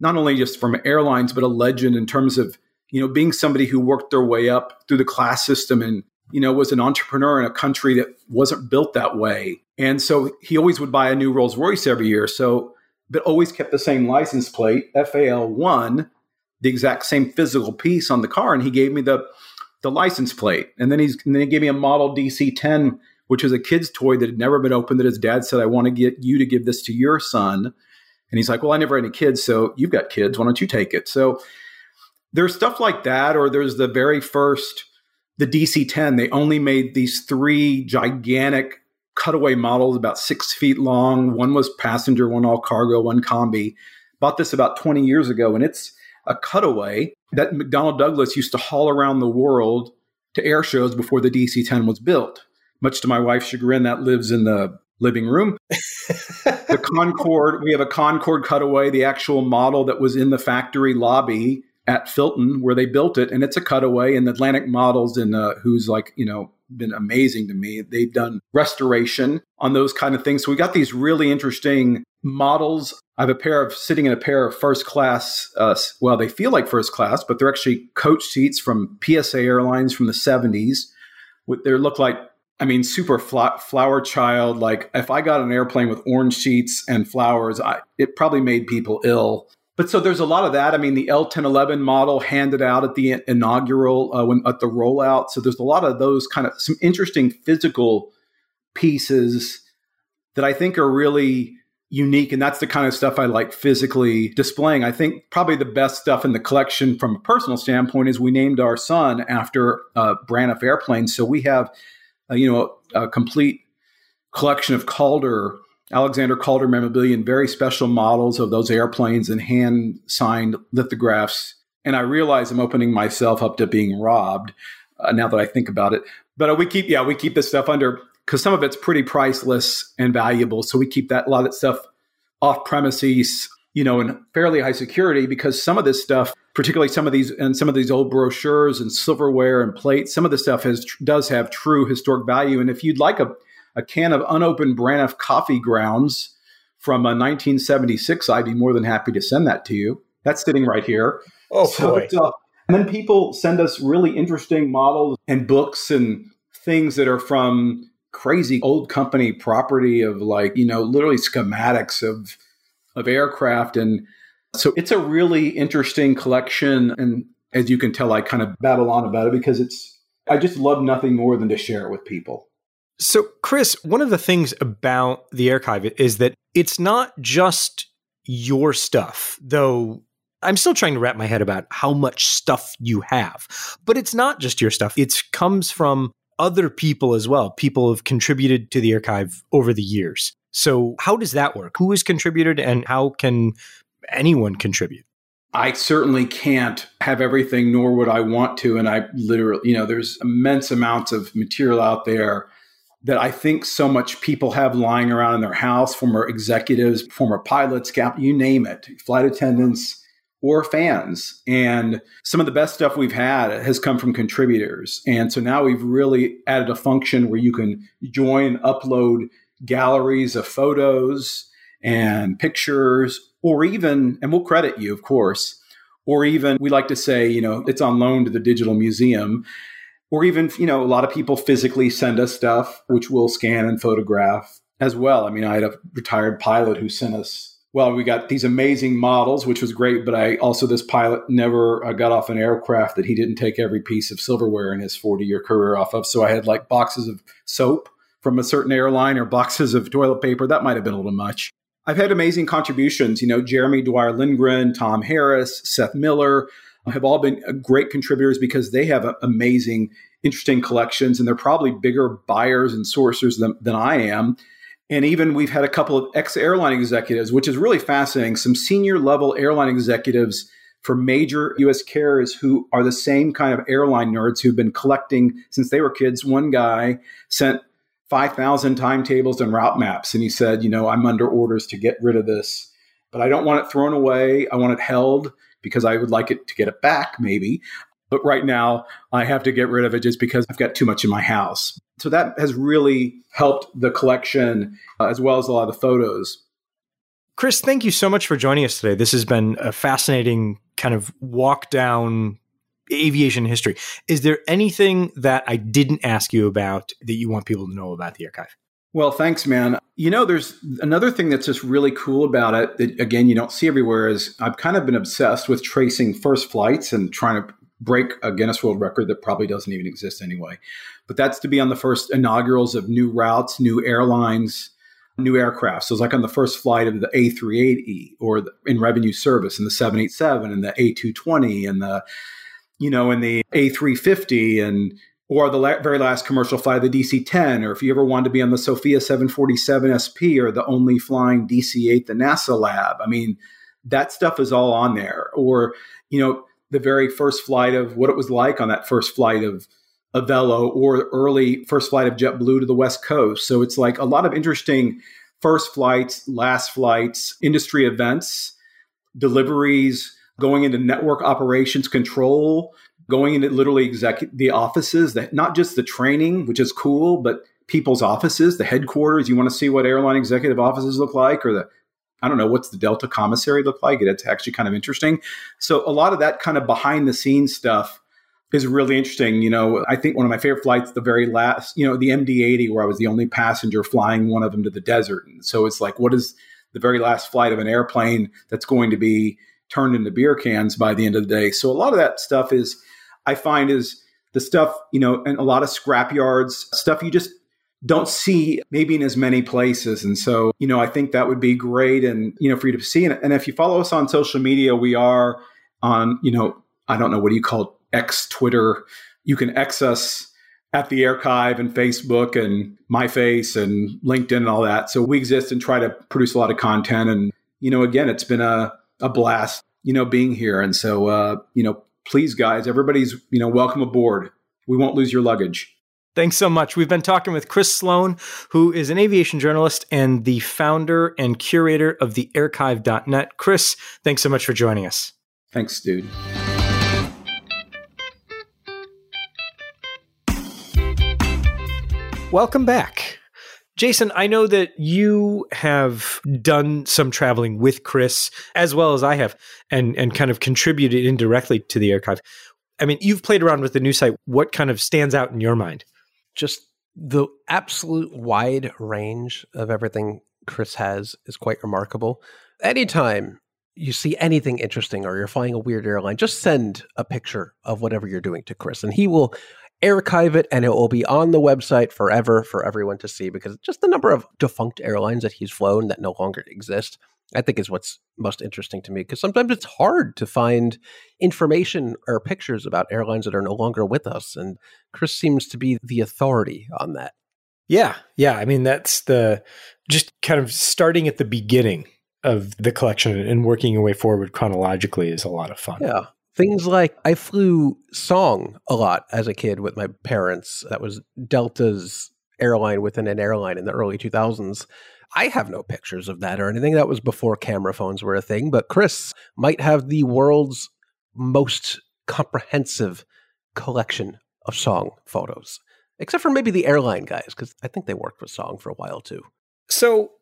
not only just from airlines, but a legend in terms of, you know, being somebody who worked their way up through the class system and, you know, was an entrepreneur in a country that wasn't built that way. And so he always would buy a new Rolls Royce every year. So, but always kept the same license plate, FAL1, the exact same physical piece on the car. And he gave me the the license plate. And then he's and then he gave me a model DC 10, which was a kid's toy that had never been opened that his dad said, I want to get you to give this to your son. And he's like, Well, I never had any kids, so you've got kids. Why don't you take it? So there's stuff like that, or there's the very first, the DC 10. They only made these three gigantic cutaway models about six feet long. One was passenger, one all cargo, one combi. Bought this about 20 years ago, and it's a cutaway that McDonnell Douglas used to haul around the world to air shows before the DC 10 was built. Much to my wife's chagrin, that lives in the living room. the Concorde, we have a Concorde cutaway, the actual model that was in the factory lobby at Filton where they built it, and it's a cutaway. And the Atlantic Models, and uh, who's like you know been amazing to me. They've done restoration on those kind of things. So we got these really interesting models. I have a pair of sitting in a pair of first class. Uh, well, they feel like first class, but they're actually coach seats from PSA Airlines from the 70s. They look like, I mean, super flower child. Like if I got an airplane with orange seats and flowers, I, it probably made people ill. But so there's a lot of that. I mean, the L1011 model handed out at the inaugural uh, when at the rollout. So there's a lot of those kind of some interesting physical pieces that I think are really unique, and that's the kind of stuff I like physically displaying. I think probably the best stuff in the collection from a personal standpoint is we named our son after uh, Braniff airplanes. So we have, uh, you know, a, a complete collection of Calder Alexander Calder memorabilia and very special models of those airplanes and hand signed lithographs. And I realize I'm opening myself up to being robbed uh, now that I think about it. But uh, we keep, yeah, we keep this stuff under because some of it's pretty priceless and valuable. So we keep that a lot of that stuff off premises, you know, in fairly high security because some of this stuff, particularly some of these and some of these old brochures and silverware and plates, some of the stuff has does have true historic value. And if you'd like a a can of unopened Braniff coffee grounds from a uh, 1976, I'd be more than happy to send that to you. That's sitting right here. Oh, so boy. Uh, and then people send us really interesting models and books and things that are from crazy old company property of like, you know, literally schematics of of aircraft and so it's a really interesting collection and as you can tell I kind of babble on about it because it's I just love nothing more than to share it with people. So, Chris, one of the things about the Airchive is that it's not just your stuff, though I'm still trying to wrap my head about how much stuff you have. But it's not just your stuff. It comes from other people as well. People have contributed to the Airchive over the years. So, how does that work? Who has contributed and how can anyone contribute? I certainly can't have everything, nor would I want to. And I literally, you know, there's immense amounts of material out there that I think so much people have lying around in their house, former executives, former pilots, cap, you name it, flight attendants or fans. And some of the best stuff we've had has come from contributors. And so now we've really added a function where you can join, upload galleries of photos and pictures, or even, and we'll credit you, of course, or even we like to say, you know, it's on loan to the digital museum or even you know a lot of people physically send us stuff which we'll scan and photograph as well. I mean i had a retired pilot who sent us well we got these amazing models which was great but i also this pilot never uh, got off an aircraft that he didn't take every piece of silverware in his 40 year career off of. So i had like boxes of soap from a certain airline or boxes of toilet paper that might have been a little much i've had amazing contributions you know jeremy dwyer lindgren tom harris seth miller have all been uh, great contributors because they have amazing interesting collections, and they're probably bigger buyers and sourcers than, than I am. And even we've had a couple of ex airline executives, which is really fascinating. Some senior level airline executives for major US carriers who are the same kind of airline nerds who've been collecting since they were kids. One guy sent 5,000 timetables and route maps, and he said, You know, I'm under orders to get rid of this, but I don't want it thrown away. I want it held because I would like it to get it back, maybe. But right now, I have to get rid of it just because I've got too much in my house. So that has really helped the collection uh, as well as a lot of the photos. Chris, thank you so much for joining us today. This has been a fascinating kind of walk down aviation history. Is there anything that I didn't ask you about that you want people to know about the Airchive? Well, thanks, man. You know, there's another thing that's just really cool about it that, again, you don't see everywhere is I've kind of been obsessed with tracing first flights and trying to break a Guinness World Record that probably doesn't even exist anyway. But that's to be on the first inaugurals of new routes, new airlines, new aircraft. So it's like on the first flight of the A380 or the, in revenue service and the 787 and the A220 and the, you know, in the A350 and or the la- very last commercial flight of the DC-10, or if you ever wanted to be on the SOFIA 747 SP or the only flying DC-8, the NASA lab. I mean, that stuff is all on there. Or, you know, the very first flight of what it was like on that first flight of Avelo or early first flight of JetBlue to the West Coast. So it's like a lot of interesting first flights, last flights, industry events, deliveries, going into network operations control, going into literally exec- the offices that not just the training, which is cool, but people's offices, the headquarters. You want to see what airline executive offices look like, or the I don't know what's the Delta commissary look like. It's actually kind of interesting. So a lot of that kind of behind the scenes stuff is really interesting. You know, I think one of my favorite flights, the very last, you know, the MD-80, where I was the only passenger flying one of them to the desert. And so it's like, what is the very last flight of an airplane that's going to be turned into beer cans by the end of the day? So a lot of that stuff is, I find, is the stuff, you know, and a lot of scrap yards, stuff you just don't see maybe in as many places. And so, you know, I think that would be great and, you know, for you to see. And, if you follow us on social media, we are on, you know, I don't know, what do you call it? X Twitter. You can X us at the Airchive and Facebook and MyFace and LinkedIn and all that. So we exist and try to produce a lot of content. And, you know, again, it's been a, a blast, you know, being here. And so, uh, you know, please, guys, everybody's, you know, welcome aboard. We won't lose your luggage. Thanks so much. We've been talking with Chris Sloan, who is an aviation journalist and the founder and curator of theAirchive.net. Chris, thanks so much for joining us. Thanks, dude. Welcome back. Jason, I know that you have done some traveling with Chris as well as I have and and kind of contributed indirectly to the Airchive. I mean, you've played around with the new site. What kind of stands out in your mind? just the absolute wide range of everything Chris has is quite remarkable. Anytime you see anything interesting or you're flying a weird airline, just send a picture of whatever you're doing to Chris and he will archive it and it will be on the website forever for everyone to see because just the number of defunct airlines that he's flown that no longer exist I think is what's most interesting to me because sometimes it's hard to find information or pictures about airlines that are no longer with us. And Chris seems to be the authority on that. Yeah. Yeah. I mean, that's the just kind of starting at the beginning of the collection and working your way forward chronologically is a lot of fun. Yeah. Things like I flew Song a lot as a kid with my parents. That was Delta's airline within an airline in the early 2000s. I have no pictures of that or anything. That was before camera phones were a thing, but Chris might have the world's most comprehensive collection of song photos, except for maybe the airline guys, because I think they worked with song for a while too. So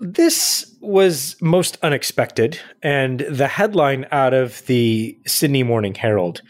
this was most unexpected. And the headline out of the Sydney Morning Herald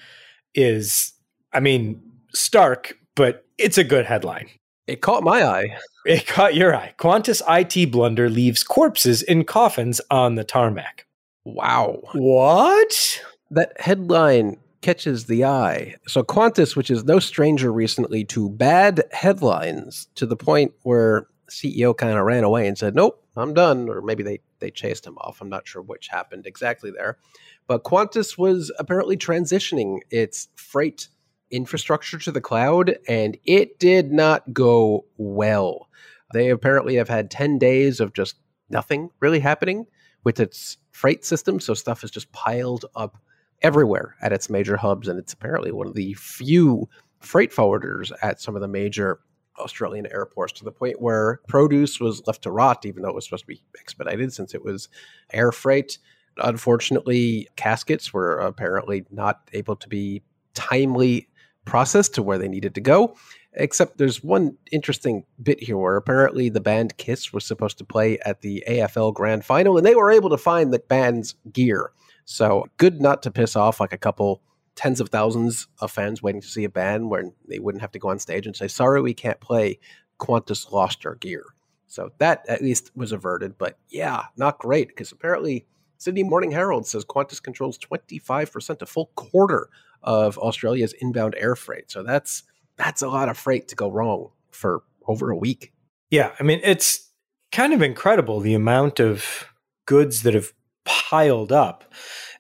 is, I mean, stark, but it's a good headline. It caught my eye. It caught your eye. Qantas IT blunder leaves corpses in coffins on the tarmac. Wow. What? That headline catches the eye. So Qantas, which is no stranger recently to bad headlines, to the point where CEO kind of ran away and said, "Nope, I'm done," or maybe they they chased him off. I'm not sure which happened exactly there, but Qantas was apparently transitioning its freight infrastructure to the cloud, and it did not go well. They apparently have had 10 days of just nothing really happening with its freight system. So stuff is just piled up everywhere at its major hubs. And it's apparently one of the few freight forwarders at some of the major Australian airports to the point where produce was left to rot, even though it was supposed to be expedited since it was air freight. Unfortunately, caskets were apparently not able to be timely processed to where they needed to go. Except there's one interesting bit here where apparently the band Kiss was supposed to play at the AFL Grand Final, and they were able to find the band's gear. So good not to piss off like a couple tens of thousands of fans waiting to see a band where they wouldn't have to go on stage and say, "Sorry, we can't play. Qantas lost our gear." So that at least was averted. But yeah, not great because apparently Sydney Morning Herald says Qantas controls 25%, a full quarter of Australia's inbound air freight. So that's that's a lot of freight to go wrong for over a week. Yeah, I mean it's kind of incredible the amount of goods that have piled up.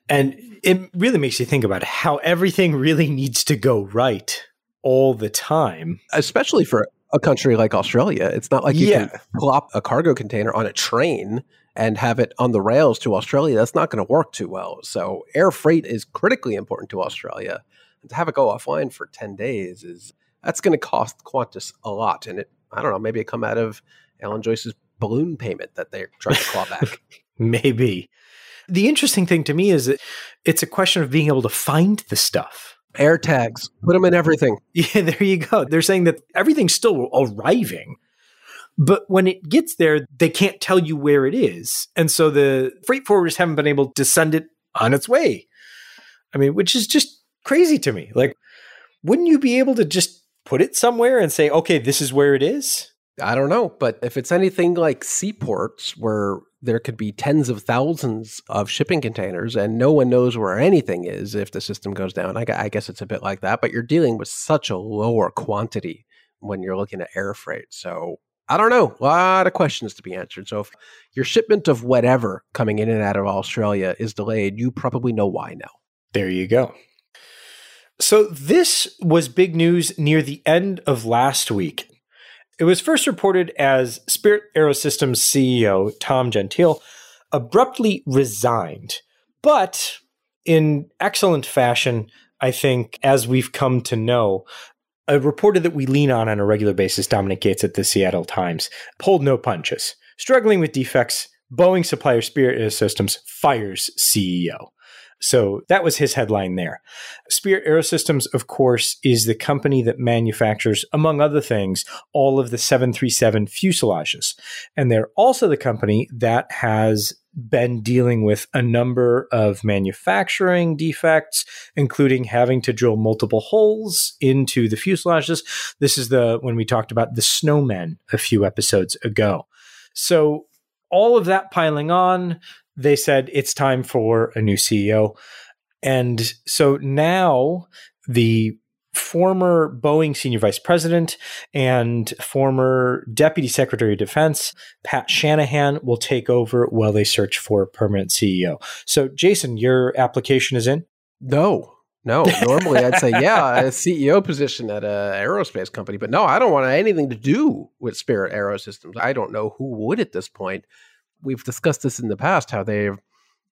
And it really makes you think about how everything really needs to go right all the time. Especially for a country like Australia. It's not like you yeah. can plop a cargo container on a train and have it on the rails to Australia. That's not going to work too well. So air freight is critically important to Australia. And to have it go offline for 10 days is that's going to cost Qantas a lot. And it, I don't know, maybe it come out of Alan Joyce's balloon payment that they're trying to claw back. maybe. The interesting thing to me is that it's a question of being able to find the stuff. Air tags, put them in everything. Yeah, there you go. They're saying that everything's still arriving. But when it gets there, they can't tell you where it is. And so the freight forwarders haven't been able to send it on its way. I mean, which is just crazy to me. Like, wouldn't you be able to just put it somewhere and say, okay, this is where it is? I don't know. But if it's anything like seaports where there could be tens of thousands of shipping containers and no one knows where anything is if the system goes down, I, I guess it's a bit like that. But you're dealing with such a lower quantity when you're looking at air freight. So I don't know. A lot of questions to be answered. So if your shipment of whatever coming in and out of Australia is delayed, you probably know why now. There you go. So this was big news near the end of last week. It was first reported as Spirit Aerosystems CEO Tom Gentile abruptly resigned, but in excellent fashion, I think, as we've come to know, a reporter that we lean on on a regular basis, Dominic Gates at the Seattle Times, pulled no punches. Struggling with defects, Boeing supplier Spirit Aerosystems fires CEO. So that was his headline there. Spirit Aerosystems, of course, is the company that manufactures, among other things, all of the 737 fuselages. And they're also the company that has been dealing with a number of manufacturing defects, including having to drill multiple holes into the fuselages. This is the when we talked about the snowmen a few episodes ago. So all of that piling on, they said it's time for a new CEO. And so now the former Boeing senior vice president and former deputy secretary of defense, Pat Shanahan, will take over while they search for a permanent CEO. So, Jason, your application is in? No. No, normally I'd say, yeah, a CEO position at an aerospace company. But no, I don't want anything to do with Spirit Aerosystems. I don't know who would at this point we've discussed this in the past how they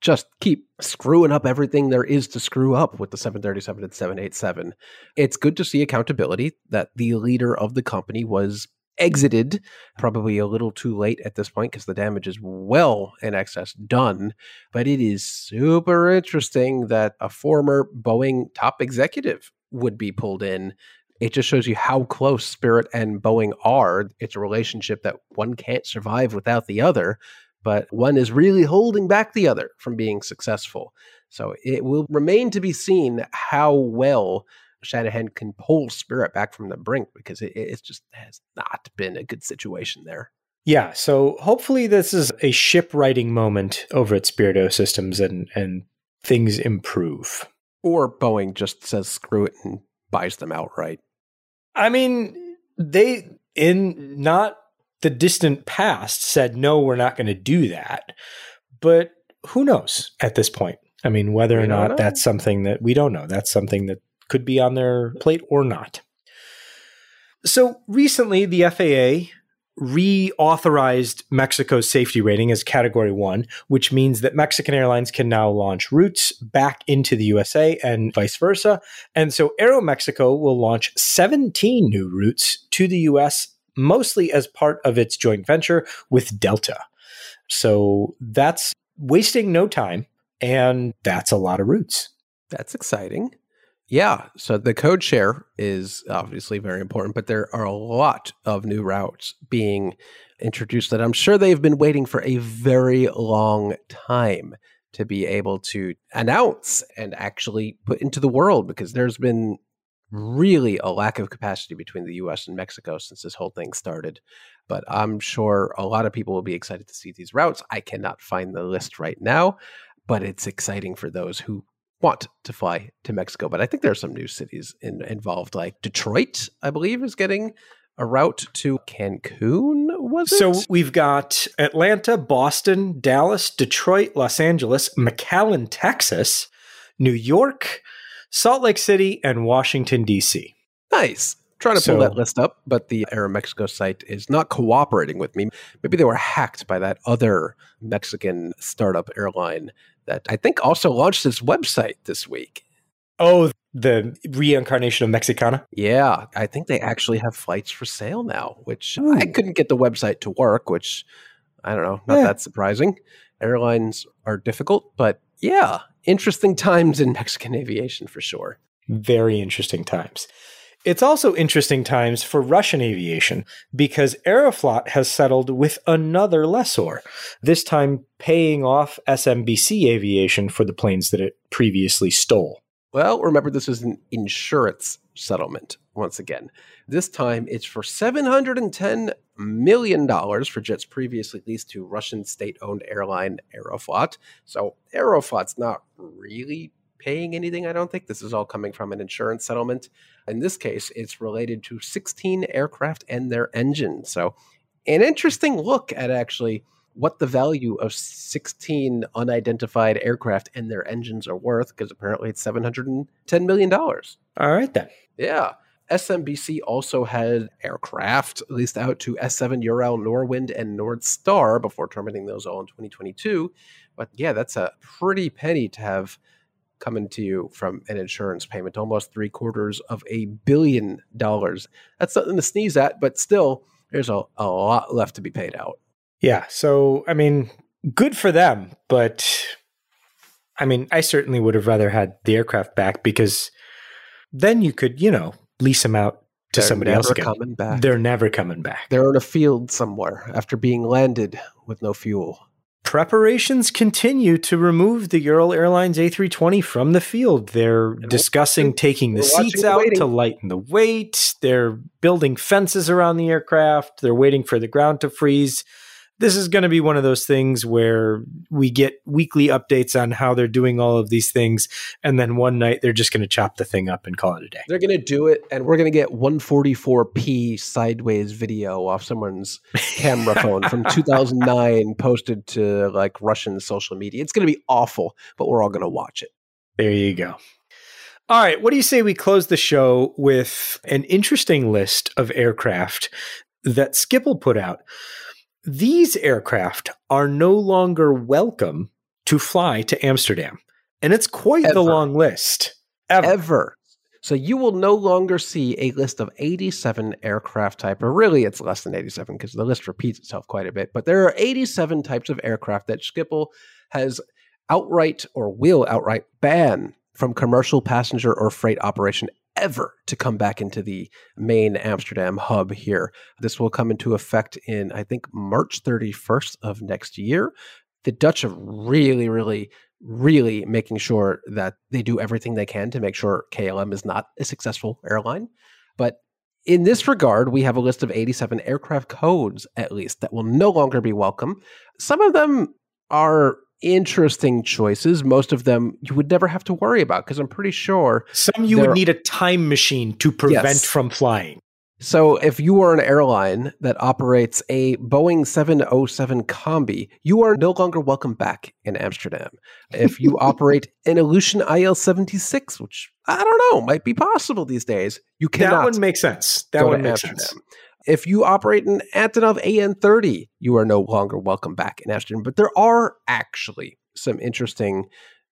just keep screwing up everything there is to screw up with the 737 and 787. It's good to see accountability that the leader of the company was exited probably a little too late at this point because the damage is well in excess done but it is super interesting that a former boeing top executive would be pulled in it just shows you how close spirit and boeing are it's a relationship that one can't survive without the other but one is really holding back the other from being successful. So it will remain to be seen how well Shanahan can pull Spirit back from the brink because it, it just has not been a good situation there. Yeah, so hopefully this is a shipwriting moment over at Spirit Systems and and things improve. Or Boeing just says screw it and buys them outright. I mean, they in not the distant past said, no, we're not going to do that. But who knows at this point? I mean, whether or not that's something that we don't know. That's something that could be on their plate or not. So recently, the FAA reauthorized Mexico's safety rating as category one, which means that Mexican airlines can now launch routes back into the USA and vice versa. And so Aeromexico will launch 17 new routes to the US, mostly as part of its joint venture with Delta. So that's wasting no time, and that's a lot of routes. That's exciting. Yeah. So the code share is obviously very important, but there are a lot of new routes being introduced that I'm sure they've been waiting for a very long time to be able to announce and actually put into the world because there's been really a lack of capacity between the US and Mexico since this whole thing started. But I'm sure a lot of people will be excited to see these routes. I cannot find the list right now, but it's exciting for those who want to fly to Mexico. But I think there are some new cities in, involved, like Detroit, I believe, is getting a route to Cancun. Was it? So we've got Atlanta, Boston, Dallas, Detroit, Los Angeles, McAllen, Texas, New York, Salt Lake City, and Washington, D.C. Nice. Trying to pull that list up, but the Aeromexico site is not cooperating with me. Maybe they were hacked by that other Mexican startup airline that I think also launched its website this week. Oh, the reincarnation of Mexicana? Yeah, I think they actually have flights for sale now, which Ooh. I hmm. couldn't get the website to work, which I don't know, not yeah. that surprising. Airlines are difficult, but yeah, interesting times in Mexican aviation for sure. Very interesting times. It's also interesting times for Russian aviation because Aeroflot has settled with another lessor, this time paying off SMBC Aviation for the planes that it previously stole. Well, remember, this is an insurance settlement once again. This time it's for $710 million for jets previously leased to Russian state owned airline Aeroflot. So Aeroflot's not really paying anything, I don't think. This is all coming from an insurance settlement. In this case, it's related to 16 aircraft and their engines. So, an interesting look at actually what the value of 16 unidentified aircraft and their engines are worth, because apparently it's $710 million. All right, then. Yeah. SMBC also had aircraft leased out to S7 Ural, Nordwind, and Nordstar before terminating those all in 2022. But yeah, that's a pretty penny to have coming to you from an insurance payment, almost three quarters of a billion dollars. That's something to sneeze at, but still, there's a, a lot left to be paid out. Yeah. So, I mean, good for them, but I mean, I certainly would have rather had the aircraft back because then you could, you know, lease them out to They're somebody else again. Coming back. They're never coming back. They're in a field somewhere after being landed with no fuel. Preparations continue to remove the Ural Airlines A320 from the field. They're and discussing taking the seats out to lighten the weight. They're building fences around the aircraft. They're waiting for the ground to freeze this is going to be one of those things where we get weekly updates on how they're doing all of these things. And then one night they're just going to chop the thing up and call it a day. They're going to do it. And we're going to get 144p sideways video off someone's camera phone from 2009 posted to like Russian social media. It's going to be awful, but we're all going to watch it. There you go. All right, what do you say we close the show with an interesting list of aircraft that Schiphol put out? These aircraft are no longer welcome to fly to Amsterdam. And it's quite Ever. the long list. Ever. Ever. So you will no longer see a list of 87 aircraft type, or really it's less than 87 because the list repeats itself quite a bit. But there are 87 types of aircraft that Schiphol has outright or will outright ban from commercial passenger or freight operation ever to come back into the main Amsterdam hub here. This will come into effect in, I think, March 31st of next year. The Dutch are really, really, really making sure that they do everything they can to make sure KLM is not a successful airline. But in this regard, we have a list of 87 aircraft codes, at least, that will no longer be welcome. Some of them are interesting choices. Most of them you would never have to worry about because I'm pretty sure some you would need a time machine to prevent yes. from flying. So, if you are an airline that operates a Boeing 707 Combi, you are no longer welcome back in Amsterdam. If you operate an Ilyushin IL 76, which I don't know, might be possible these days, you cannot. That one makes sense. That one makes Amsterdam. sense. If you operate an Antonov AN30, you are no longer welcome back in Ashton. But there are actually some interesting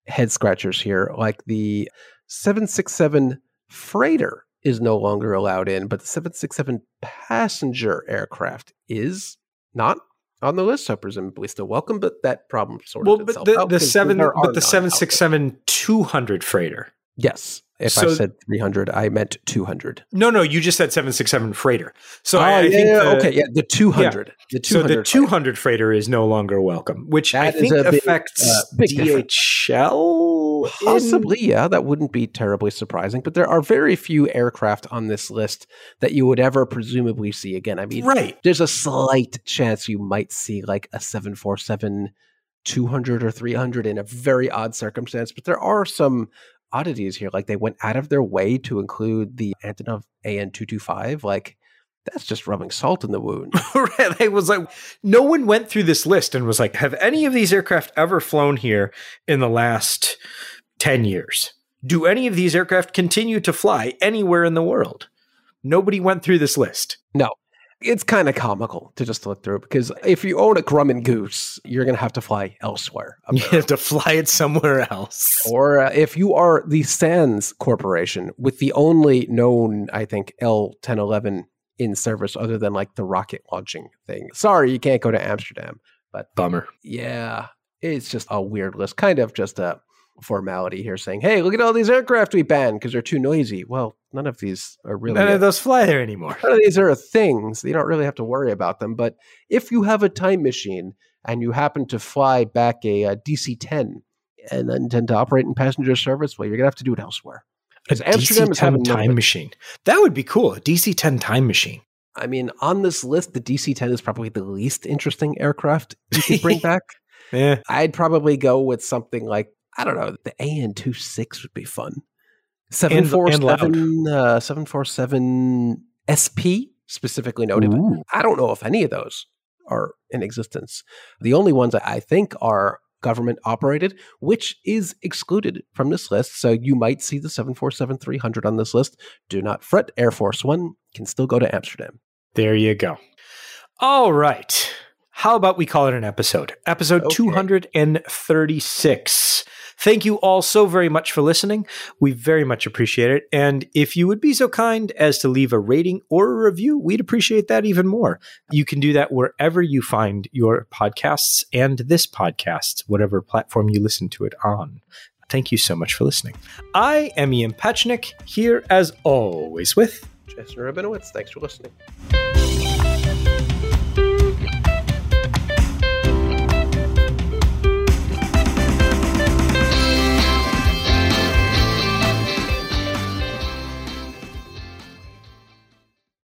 head scratchers here, like the 767 freighter is no longer allowed in, but the 767 passenger aircraft is not on the list, so presumably still welcome. But that problem sort of well, but the, the seven, but the 767 200 freighter. Yes, if so, I said 300, I meant 200. No, no, you just said 767 freighter. So oh, I, I yeah, think the, okay, yeah, the 200. Yeah. The 200 so the 200 freighter. freighter is no longer welcome, which that I think affects big, uh, big DHL. Possibly, in... yeah, that wouldn't be terribly surprising. But there are very few aircraft on this list that you would ever presumably see again. I mean, right. there's a slight chance you might see like a 747 200 or 300 in a very odd circumstance, but there are some oddities here. Like they went out of their way to include the Antonov AN225. Like that's just rubbing salt in the wound. right. It was like no one went through this list and was like, have any of these aircraft ever flown here in the last 10 years? Do any of these aircraft continue to fly anywhere in the world? Nobody went through this list. No it's kind of comical to just look through because if you own a Grumman Goose, you're going to have to fly elsewhere. You have to fly it somewhere else. Or uh, if you are the Sands Corporation with the only known, I think, L1011 in service other than like the rocket launching thing. Sorry, you can't go to Amsterdam. But bummer. Yeah, it's just a weird list. Kind of just a formality here saying, hey, look at all these aircraft we banned because they're too noisy. Well, none of these are really. None a, of those fly there anymore. None of these are things. You don't really have to worry about them. But if you have a time machine and you happen to fly back a, uh, a DC 10 and then intend to operate in passenger service, well, you're going to have to do it elsewhere. Because Amsterdam DC-10 time no machine. That would be cool. A DC 10 time machine. I mean, on this list, the DC 10 is probably the least interesting aircraft you could bring back. Yeah. I'd probably go with something like I don't know. The AN 26 would be fun. 747 uh, 747 SP specifically noted. Ooh. I don't know if any of those are in existence. The only ones I think are government operated, which is excluded from this list. So you might see the 747 300 on this list. Do not fret. Air Force One can still go to Amsterdam. There you go. All right. How about we call it an episode? Episode okay. 236. Thank you all so very much for listening. We very much appreciate it. And if you would be so kind as to leave a rating or a review, we'd appreciate that even more. You can do that wherever you find your podcasts and this podcast, whatever platform you listen to it on. Thank you so much for listening. I am Ian Petchenik, here as always with Jason Rabinowitz. Thanks for listening.